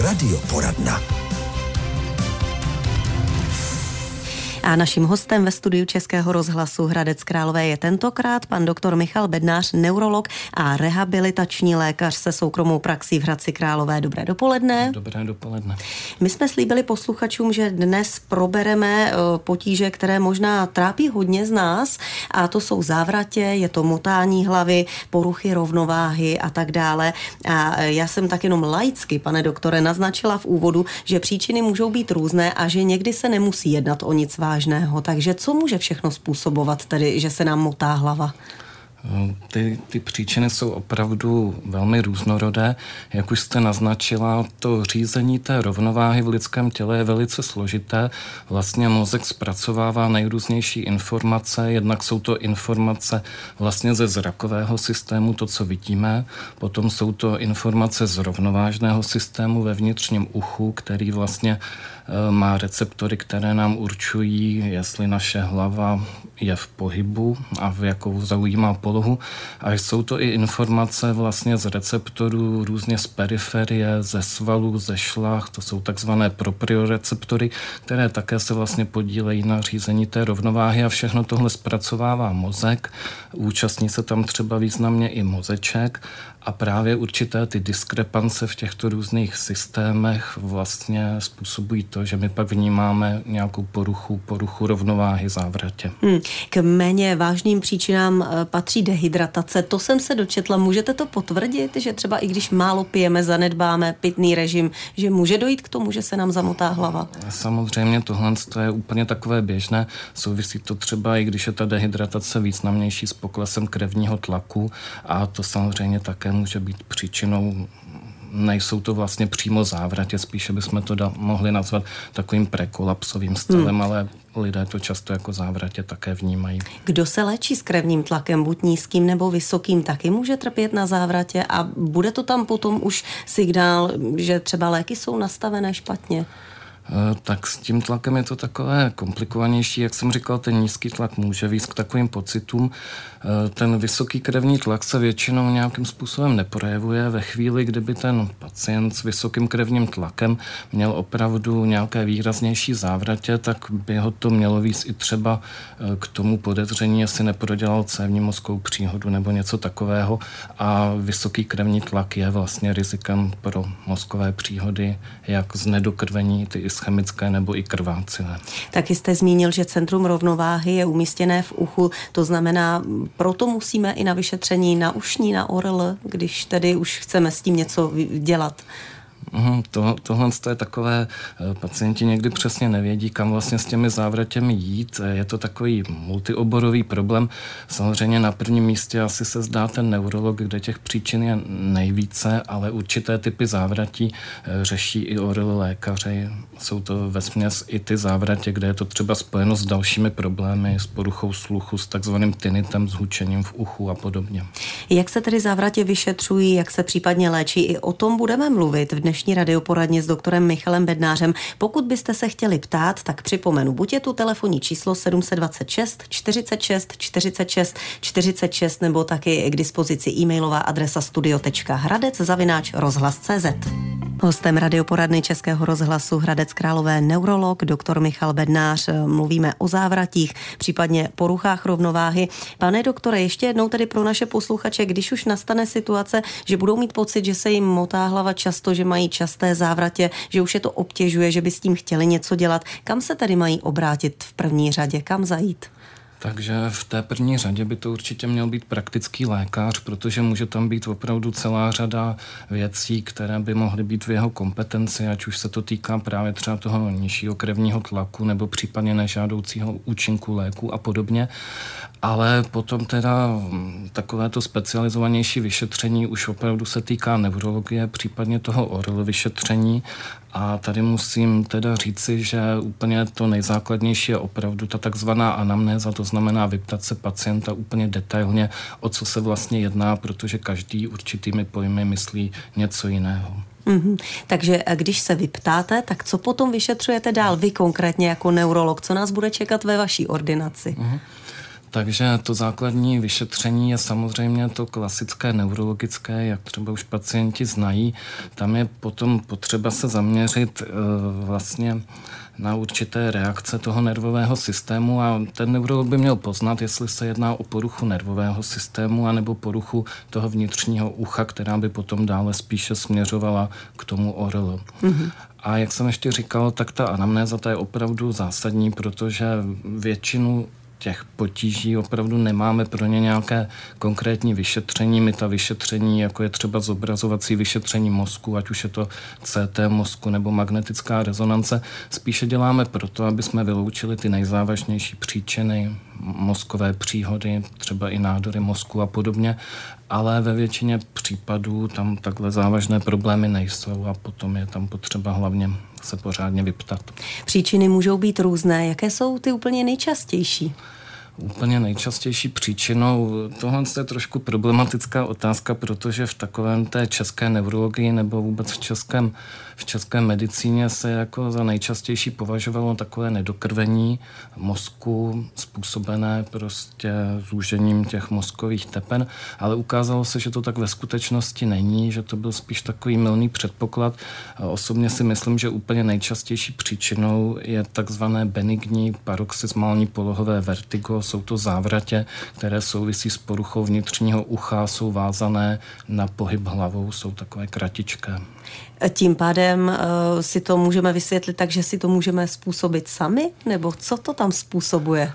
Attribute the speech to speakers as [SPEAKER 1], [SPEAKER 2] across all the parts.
[SPEAKER 1] Radioporadna.
[SPEAKER 2] A naším hostem ve studiu Českého rozhlasu Hradec Králové je tentokrát pan doktor Michal Bednář, neurolog a rehabilitační lékař se soukromou praxí v Hradci Králové. Dobré dopoledne.
[SPEAKER 3] Dobré dopoledne.
[SPEAKER 2] My jsme slíbili posluchačům, že dnes probereme eh, potíže, které možná trápí hodně z nás a to jsou závratě, je to motání hlavy, poruchy rovnováhy a tak dále. A eh, já jsem tak jenom laicky, pane doktore, naznačila v úvodu, že příčiny můžou být různé a že někdy se nemusí jednat o nic vážného vážného. Takže co může všechno způsobovat tedy, že se nám motá hlava?
[SPEAKER 3] Ty, ty příčiny jsou opravdu velmi různorodé. Jak už jste naznačila, to řízení té rovnováhy v lidském těle je velice složité. Vlastně mozek zpracovává nejrůznější informace. Jednak jsou to informace vlastně ze zrakového systému, to, co vidíme. Potom jsou to informace z rovnovážného systému ve vnitřním uchu, který vlastně Eh, má receptory, které nám určují, jestli naše hlava je v pohybu a v jakou zaujímá polohu. A jsou to i informace vlastně z receptorů různě z periferie, ze svalů, ze šlach, to jsou takzvané proprioreceptory, které také se vlastně podílejí na řízení té rovnováhy a všechno tohle zpracovává mozek. Účastní se tam třeba významně i mozeček a právě určité ty diskrepance v těchto různých systémech vlastně způsobují to, že my pak vnímáme nějakou poruchu, poruchu rovnováhy závratě. Hmm.
[SPEAKER 2] K méně vážným příčinám eh, patří dehydratace. To jsem se dočetla. Můžete to potvrdit, že třeba i když málo pijeme, zanedbáme pitný režim, že může dojít k tomu, že se nám zamotá hlava?
[SPEAKER 3] Samozřejmě tohle je úplně takové běžné. Souvisí to třeba i když je ta dehydratace významnější s poklesem krevního tlaku a to samozřejmě také také může být příčinou nejsou to vlastně přímo závratě, spíše bychom to da, mohli nazvat takovým prekolapsovým stavem, hmm. ale lidé to často jako závratě také vnímají.
[SPEAKER 2] Kdo se léčí s krevním tlakem, buď nízkým nebo vysokým, taky může trpět na závratě a bude to tam potom už signál, že třeba léky jsou nastavené špatně?
[SPEAKER 3] Eh, tak s tím tlakem je to takové komplikovanější. Jak jsem říkal, ten nízký tlak může víc k takovým pocitům. Eh, ten vysoký krevní tlak se většinou nějakým způsobem neprojevuje. Ve chvíli, kdyby ten pacient s vysokým krevním tlakem měl opravdu nějaké výraznější závratě, tak by ho to mělo víc i třeba eh, k tomu podezření, jestli neprodělal cévní mozkovou příhodu nebo něco takového. A vysoký krevní tlak je vlastně rizikem pro mozkové příhody, jak z nedokrvení, ty ischemické nebo i krvácivé.
[SPEAKER 2] Taky jste zmínil, že centrum rovnováhy je umístěné v uchu, to znamená, proto musíme i na vyšetření na ušní, na orl, když tedy už chceme s tím něco dělat.
[SPEAKER 3] Uhum, to, tohle je takové, eh, pacienti někdy přesně nevědí, kam vlastně s těmi závratěmi jít. Je to takový multioborový problém. Samozřejmě na prvním místě asi se zdá ten neurolog, kde těch příčin je nejvíce, ale určité typy závratí eh, řeší i orl lékaři. Jsou to ve směs i ty závratě, kde je to třeba spojeno s dalšími problémy, s poruchou sluchu, s takzvaným tinitem, s hučením v uchu a podobně.
[SPEAKER 2] Jak se tedy závratě vyšetřují, jak se případně léčí, i o tom budeme mluvit v dnešní dnešní radioporadně s doktorem Michalem Bednářem. Pokud byste se chtěli ptát, tak připomenu, buď je tu telefonní číslo 726 46 46 46 nebo taky k dispozici e-mailová adresa studio.hradec zavináč rozhlas.cz. Hostem radioporadny Českého rozhlasu Hradec Králové neurolog doktor Michal Bednář. Mluvíme o závratích, případně poruchách rovnováhy. Pane doktore, ještě jednou tedy pro naše posluchače, když už nastane situace, že budou mít pocit, že se jim motá hlava často, že mají časté závratě, že už je to obtěžuje, že by s tím chtěli něco dělat, kam se tedy mají obrátit v první řadě, kam zajít?
[SPEAKER 3] Takže v té první řadě by to určitě měl být praktický lékař, protože může tam být opravdu celá řada věcí, které by mohly být v jeho kompetenci, ať už se to týká právě třeba toho nižšího krevního tlaku nebo případně nežádoucího účinku léku a podobně. Ale potom teda takovéto specializovanější vyšetření už opravdu se týká neurologie, případně toho ORL vyšetření a tady musím teda říci, že úplně to nejzákladnější je opravdu ta takzvaná anamnéza, to znamená vyptat se pacienta úplně detailně, o co se vlastně jedná, protože každý určitými pojmy myslí něco jiného.
[SPEAKER 2] Mm-hmm. Takže eh, když se vyptáte, tak co potom vyšetřujete dál vy konkrétně jako neurolog? Co nás bude čekat ve vaší ordinaci? Mm-hmm.
[SPEAKER 3] Takže to základní vyšetření je samozřejmě to klasické neurologické, jak třeba už pacienti znají. Tam je potom potřeba se zaměřit vlastně na určité reakce toho nervového systému a ten neurolog by měl poznat, jestli se jedná o poruchu nervového systému anebo poruchu toho vnitřního ucha, která by potom dále spíše směřovala k tomu ORL. Mm-hmm. A jak jsem ještě říkal, tak ta anamnéza ta je opravdu zásadní, protože většinu těch potíží opravdu nemáme pro ně nějaké konkrétní vyšetření. My ta vyšetření, jako je třeba zobrazovací vyšetření mozku, ať už je to CT mozku nebo magnetická rezonance, spíše děláme proto, aby jsme vyloučili ty nejzávažnější příčiny, mozkové příhody, třeba i nádory mozku a podobně, ale ve většině případů tam takhle závažné problémy nejsou a potom je tam potřeba hlavně se pořádně vyptat.
[SPEAKER 2] Příčiny můžou být různé. Jaké jsou ty úplně nejčastější?
[SPEAKER 3] Úplně nejčastější příčinou, tohle je trošku problematická otázka, protože v takovém té české neurologii nebo vůbec v českém v české medicíně se jako za nejčastější považovalo takové nedokrvení mozku způsobené prostě zúžením těch mozkových tepen, ale ukázalo se, že to tak ve skutečnosti není, že to byl spíš takový milný předpoklad. Osobně si myslím, že úplně nejčastější příčinou je takzvané benigní paroxysmální polohové vertigo. Jsou to závratě, které souvisí s poruchou vnitřního ucha, jsou vázané na pohyb hlavou, jsou takové kratičké.
[SPEAKER 2] Tím pádem uh, si to můžeme vysvětlit tak, že si to můžeme způsobit sami? Nebo co to tam způsobuje?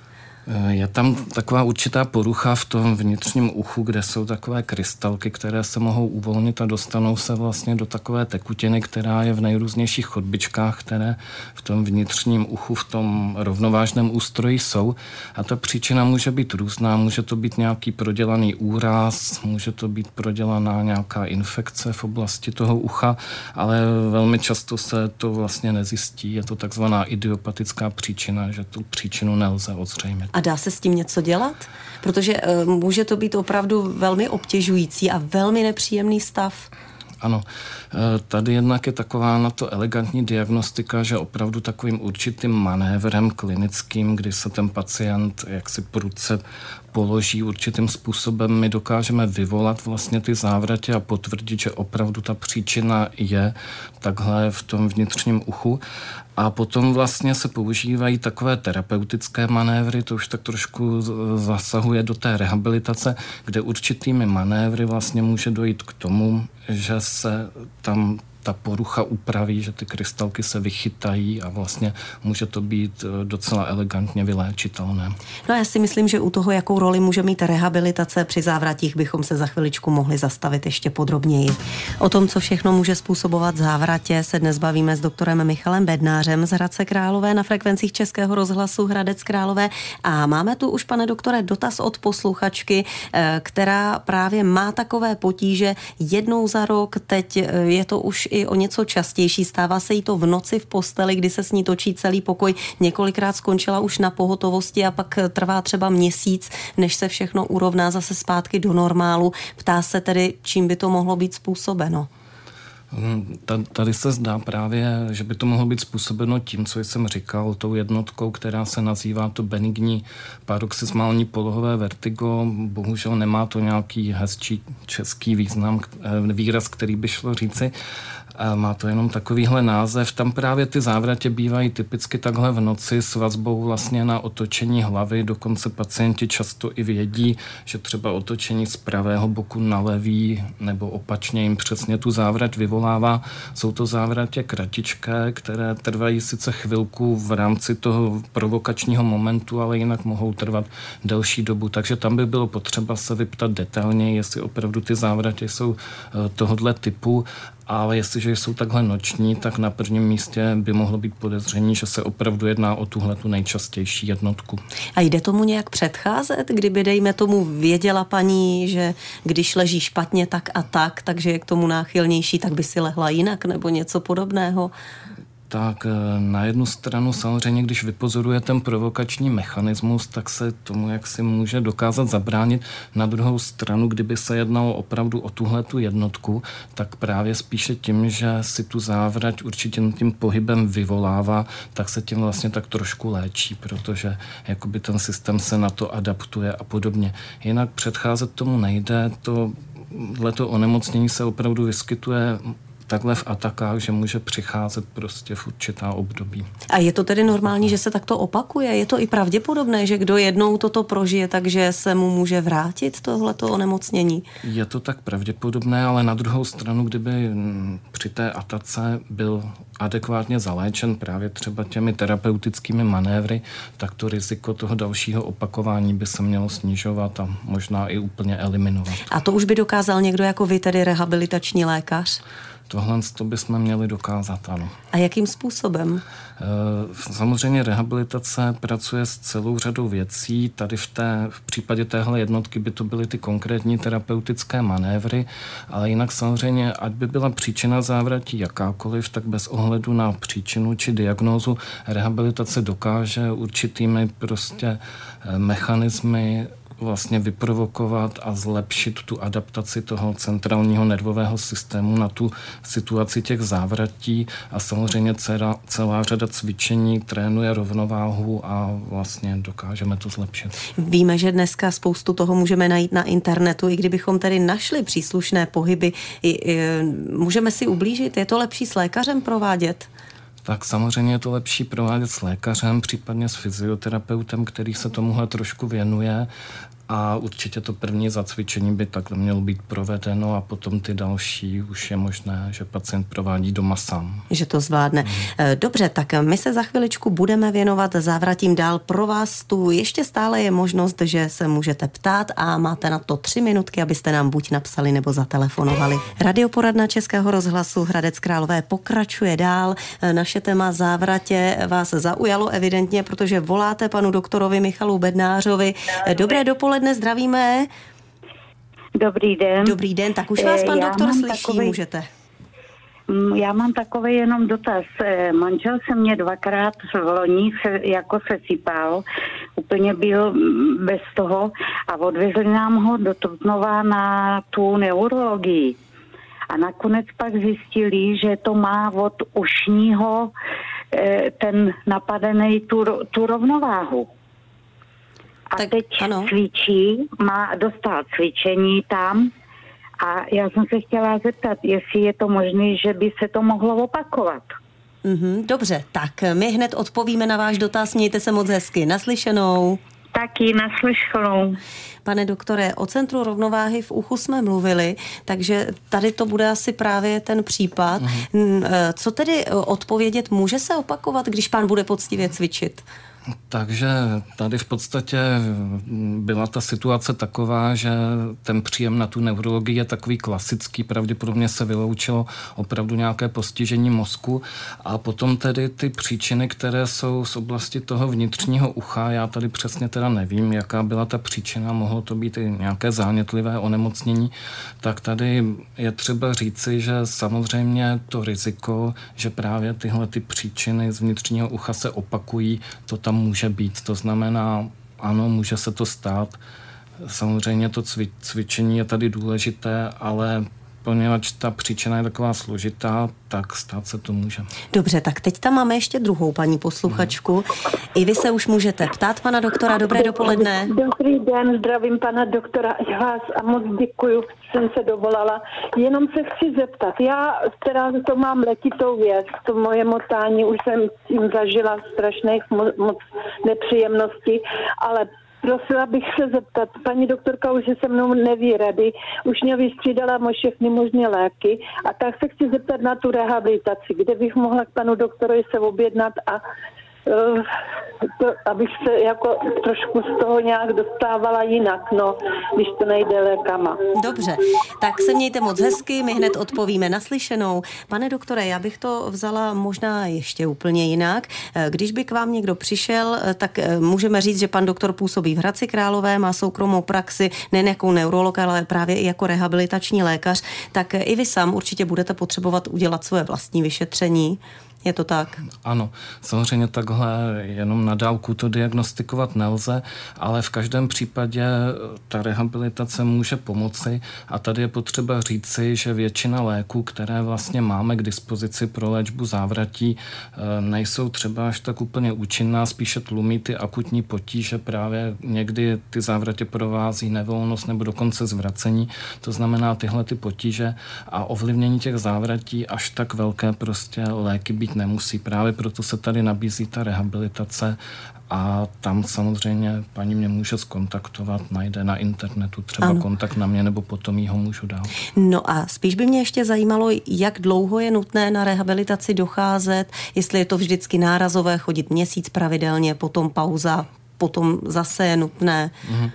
[SPEAKER 3] Eh, je tam taková určitá porucha v tom vnitřním uchu, kde jsou takové krystalky, které se mohou uvolnit a dostanou se vlastně do takové tekutiny, která je v nejrůznějších chodbičkách, které v tom vnitřním uchu, v tom rovnovážném ústroji jsou. A ta příčina může být různá. Může to být nějaký prodělaný úraz, může to být prodělaná nějaká infekce v oblasti toho ucha, ale velmi často se to vlastně nezjistí. Je to takzvaná idiopatická příčina, že tu příčinu nelze ozřejmit.
[SPEAKER 2] A dá se s tím něco dělat? Protože uh, může to být opravdu velmi obtěžující a velmi nepříjemný stav.
[SPEAKER 3] Ano, eh, tady jednak je taková na to elegantní diagnostika, že opravdu takovým určitým manévrem klinickým, kdy se ten pacient jaksi prudce položí určitým způsobem, my dokážeme vyvolat vlastně ty závratě a potvrdit, že opravdu ta příčina je takhle v tom vnitřním uchu. A potom vlastně se používají takové terapeutické manévry, to už tak trošku zasahuje do té rehabilitace, kde určitými manévry vlastně může dojít k tomu, že se tam ta porucha upraví, že ty krystalky se vychytají a vlastně může to být eh, docela elegantně vyléčitelné.
[SPEAKER 2] No já si myslím, že u toho, jakou roli může mít rehabilitace při závratích, bychom se za chviličku mohli zastavit ještě podrobněji. O tom, co všechno může způsobovat závratě, se dnes bavíme s doktorem Michalem Bednářem z Hradce Králové na frekvencích Českého rozhlasu Hradec Králové. A máme tu už, pane doktore, dotaz od posluchačky, eh, která právě má takové potíže jednou za rok, teď eh, je to už i o něco častější. Stává se jí to v noci v posteli, kdy se s ní točí celý pokoj. Několikrát skončila už na pohotovosti a pak trvá třeba měsíc, než se všechno urovná zase zpátky do normálu. Ptá se tedy, čím by to mohlo být způsobeno.
[SPEAKER 3] Hmm, tady se zdá právě, že by to mohlo být způsobeno tím, co jsem říkal, tou jednotkou, která se nazývá to benigní paroxysmální polohové vertigo. Bohužel nemá to nějaký hezčí český význam, eh, výraz, který by šlo říci. Má to jenom takovýhle název. Tam právě ty závratě bývají typicky takhle v noci s vazbou vlastně na otočení hlavy. Dokonce pacienti často i vědí, že třeba otočení z pravého boku na levý nebo opačně jim přesně tu závrať vyvolává. Jsou to závratě kratičké, které trvají sice chvilku v rámci toho provokačního momentu, ale jinak mohou trvat delší dobu. Takže tam by bylo potřeba se vyptat detailně, jestli opravdu ty závratě jsou eh, tohohle typu ale jestliže jsou takhle noční, tak na prvním místě by mohlo být podezření, že se opravdu jedná o tuhle tu nejčastější jednotku.
[SPEAKER 2] A jde tomu nějak předcházet, kdyby, dejme tomu, věděla paní, že když leží špatně tak a tak, takže je k tomu náchylnější, tak by si lehla jinak nebo něco podobného?
[SPEAKER 3] Tak eh, na jednu stranu samozřejmě, když vypozoruje ten provokační mechanismus, tak se tomu, jak si může dokázat zabránit. Na druhou stranu, kdyby se jednalo opravdu o tuhle tu jednotku, tak právě spíše tím, že si tu závrať určitě tím pohybem vyvolává, tak se tím vlastně tak trošku léčí, protože jakoby ten systém se na to adaptuje a podobně. Jinak předcházet tomu nejde, to to onemocnění se opravdu vyskytuje takhle v atakách, že může přicházet prostě v určitá období.
[SPEAKER 2] A je to tedy normální, že se takto opakuje? Je to i pravděpodobné, že kdo jednou toto prožije, takže se mu může vrátit tohleto onemocnění?
[SPEAKER 3] Je to tak pravděpodobné, ale na druhou stranu, kdyby při té atace byl adekvátně zaléčen právě třeba těmi terapeutickými manévry, tak to riziko toho dalšího opakování by se mělo snižovat a možná i úplně eliminovat.
[SPEAKER 2] A to už by dokázal někdo jako vy, tedy rehabilitační lékař?
[SPEAKER 3] Tohle to bychom měli dokázat, ano.
[SPEAKER 2] A jakým způsobem?
[SPEAKER 3] Eh, samozřejmě rehabilitace pracuje s celou řadou věcí. Tady v, té, v případě téhle jednotky by to byly ty konkrétní terapeutické manévry, ale jinak samozřejmě, ať by byla příčina závratí jakákoliv, tak bez ohledu na příčinu či diagnózu rehabilitace dokáže určitými prostě eh, mechanismy vlastně vyprovokovat a zlepšit tu adaptaci toho centrálního nervového systému na tu situaci těch závratí a samozřejmě celá, celá řada cvičení trénuje rovnováhu a vlastně dokážeme to zlepšit.
[SPEAKER 2] Víme, že dneska spoustu toho můžeme najít na internetu, i kdybychom tedy našli příslušné pohyby, můžeme si ublížit, je to lepší s lékařem provádět?
[SPEAKER 3] Tak samozřejmě je to lepší provádět s lékařem, případně s fyzioterapeutem, který se tomuhle trošku věnuje a určitě to první zacvičení by takhle mělo být provedeno a potom ty další už je možné, že pacient provádí doma sám.
[SPEAKER 2] Že to zvládne. Hmm. Dobře, tak my se za chviličku budeme věnovat závratím dál. Pro vás tu ještě stále je možnost, že se můžete ptát a máte na to tři minutky, abyste nám buď napsali nebo zatelefonovali. Radioporadna Českého rozhlasu Hradec Králové pokračuje dál. Naše téma závratě vás zaujalo evidentně, protože voláte panu doktorovi Michalu Bednářovi. Dobré dopoledne dopoledne, zdravíme.
[SPEAKER 1] Dobrý den.
[SPEAKER 2] Dobrý den, tak už vás pan Já doktor slyší, takový... můžete.
[SPEAKER 1] Mm, já mám takový jenom dotaz. Eh, manžel se mě dvakrát v loni se, jako se sypal, úplně byl mm, bez toho a odvezli nám ho do Trutnova na tu neurologii. A nakonec pak zjistili, že to má od ušního eh, ten napadený tu, tu rovnováhu a tak, teď ano. cvičí, má dostal cvičení tam a já jsem se chtěla zeptat, jestli je to možné, že by se to mohlo opakovat.
[SPEAKER 2] Mm-hmm, dobře, tak my hned odpovíme na váš dotaz, mějte se moc hezky. Naslyšenou.
[SPEAKER 1] Taky naslyšenou.
[SPEAKER 2] Pane doktore, o centru rovnováhy v uchu jsme mluvili, takže tady to bude asi právě ten případ. Mm-hmm. Co tedy odpovědět? Může se opakovat, když pán bude poctivě cvičit?
[SPEAKER 3] Takže tady v podstatě byla ta situace taková, že ten příjem na tu neurologii je takový klasický, pravděpodobně se vyloučilo opravdu nějaké postižení mozku. A potom tedy ty příčiny, které jsou z oblasti toho vnitřního ucha, já tady přesně teda nevím, jaká byla ta příčina, mohlo to být i nějaké zánětlivé onemocnění, tak tady je třeba říci, že samozřejmě to riziko, že právě tyhle ty příčiny z vnitřního ucha se opakují, to tam může být. To znamená, ano, může se to stát. Samozřejmě to cvičení je tady důležité, ale poněvadž ta příčina je taková složitá, tak stát se to může.
[SPEAKER 2] Dobře, tak teď tam máme ještě druhou paní posluchačku. I vy se už můžete ptát pana doktora. Dobré dopoledne.
[SPEAKER 4] Dobrý den, zdravím pana doktora Já vás a moc děkuju, jsem se dovolala. Jenom se chci zeptat, já teda to mám letitou věc, to moje motání, už jsem tím zažila strašných moc nepříjemností, ale Prosila bych se zeptat, paní doktorka už se mnou neví rady, už mě vystřídala moje všechny možné léky a tak se chci zeptat na tu rehabilitaci, kde bych mohla k panu doktorovi se objednat a to, abych se jako trošku z toho nějak dostávala jinak, no, když to nejde lékama.
[SPEAKER 2] Dobře, tak se mějte moc hezky, my hned odpovíme naslyšenou. Pane doktore, já bych to vzala možná ještě úplně jinak. Když by k vám někdo přišel, tak eh, můžeme říct, že pan doktor působí v Hradci Králové, má soukromou praxi, nejen jako neurolog, ale právě i jako rehabilitační lékař, tak i vy sám určitě budete potřebovat udělat svoje vlastní vyšetření Je to tak?
[SPEAKER 3] Ano, samozřejmě takhle jenom na dálku to diagnostikovat nelze, ale v každém případě ta rehabilitace může pomoci a tady je potřeba říci, že většina léků, které vlastně máme k dispozici pro léčbu závratí, eh, nejsou třeba až tak úplně účinná, spíše tlumí ty akutní potíže, právě někdy ty závratě provází nevolnost nebo dokonce zvracení, to znamená tyhle ty potíže a ovlivnění těch závratí až tak velké prostě léky být nemusí. Právě proto se tady nabízí ta rehabilitace a tam samozřejmě paní mě může skontaktovat, najde na internetu třeba ano. kontakt na mě, nebo potom jí ho můžu dát.
[SPEAKER 2] No a spíš by mě ještě zajímalo, jak dlouho je nutné na rehabilitaci docházet, jestli je to vždycky nárazové, chodit měsíc pravidelně, potom pauza, potom zase je nutné. Mhm.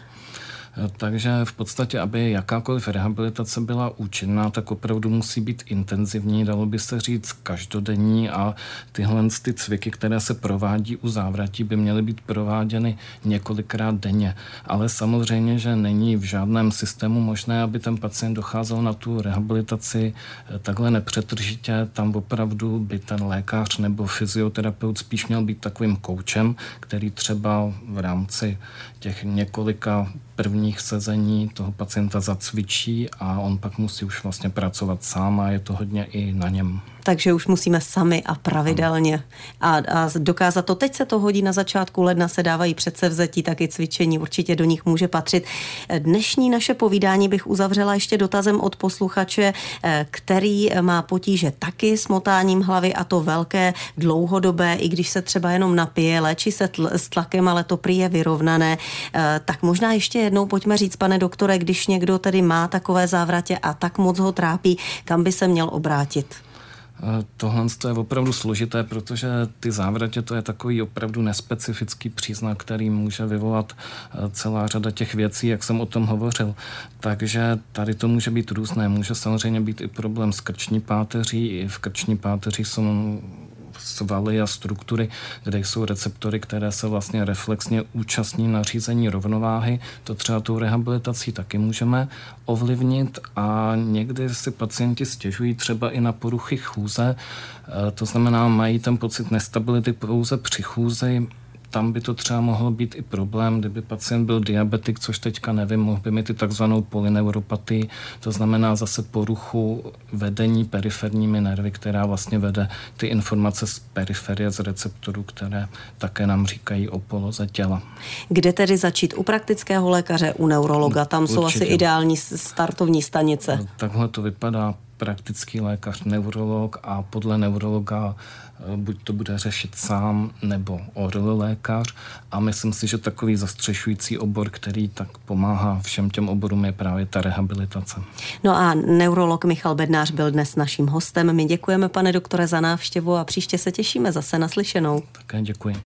[SPEAKER 3] Takže v podstatě, aby jakákoliv rehabilitace byla účinná, tak opravdu musí být intenzivní, dalo by se říct každodenní a tyhle ty cviky, které se provádí u závratí, by měly být prováděny několikrát denně. Ale samozřejmě, že není v žádném systému možné, aby ten pacient docházel na tu rehabilitaci eh, takhle nepřetržitě. Tam opravdu by ten lékař nebo fyzioterapeut spíš měl být takovým koučem, který třeba v rámci těch několika prvních sezení toho pacienta zacvičí a on pak musí už vlastně pracovat sám a je to hodně i na něm
[SPEAKER 2] takže už musíme sami a pravidelně. A, a dokázat to, teď se to hodí na začátku ledna, se dávají předsevzetí, taky cvičení, určitě do nich může patřit. Dnešní naše povídání bych uzavřela ještě dotazem od posluchače, eh, který má potíže taky s motáním hlavy a to velké, dlouhodobé, i když se třeba jenom napije, léčí se tl- s tlakem, ale to prý je vyrovnané. Tak možná ještě jednou pojďme říct, pane doktore, když někdo tedy má takové závratě a tak moc ho trápí, kam by se měl obrátit?
[SPEAKER 3] Tohle je opravdu složité, protože ty závratě to je takový opravdu nespecifický příznak, který může vyvolat eh, celá řada těch věcí, jak jsem o tom hovořil. Takže tady to může být různé. Může samozřejmě být i problém s krční páteří. I v krční páteří jsou svaly a struktury, kde jsou receptory, které se vlastně reflexně účastní na řízení rovnováhy. To třeba tou rehabilitací taky můžeme ovlivnit a někdy si pacienti stěžují třeba i na poruchy chůze. E, to znamená, mají ten pocit nestability pouze při chůzi, tam by to třeba mohlo být i problém, kdyby pacient byl diabetik, což teďka nevím, mohl by mít i takzvanou polyneuropatii, to znamená zase poruchu vedení periferními nervy, která vlastně vede ty informace z periferie, z receptorů, které také nám říkají o poloze těla.
[SPEAKER 2] Kde tedy začít? U praktického lékaře, u neurologa? Tam Určitě. jsou asi ideální startovní stanice.
[SPEAKER 3] Takhle to vypadá praktický lékař, neurolog a podle neurologa eh, buď to bude řešit sám nebo lékař a myslím si, že takový zastřešující obor, který tak pomáhá všem těm oborům je právě ta rehabilitace.
[SPEAKER 2] No a neurolog Michal Bednář byl dnes naším hostem. My děkujeme, pane doktore, za návštěvu a příště se těšíme zase naslyšenou.
[SPEAKER 3] Také děkuji.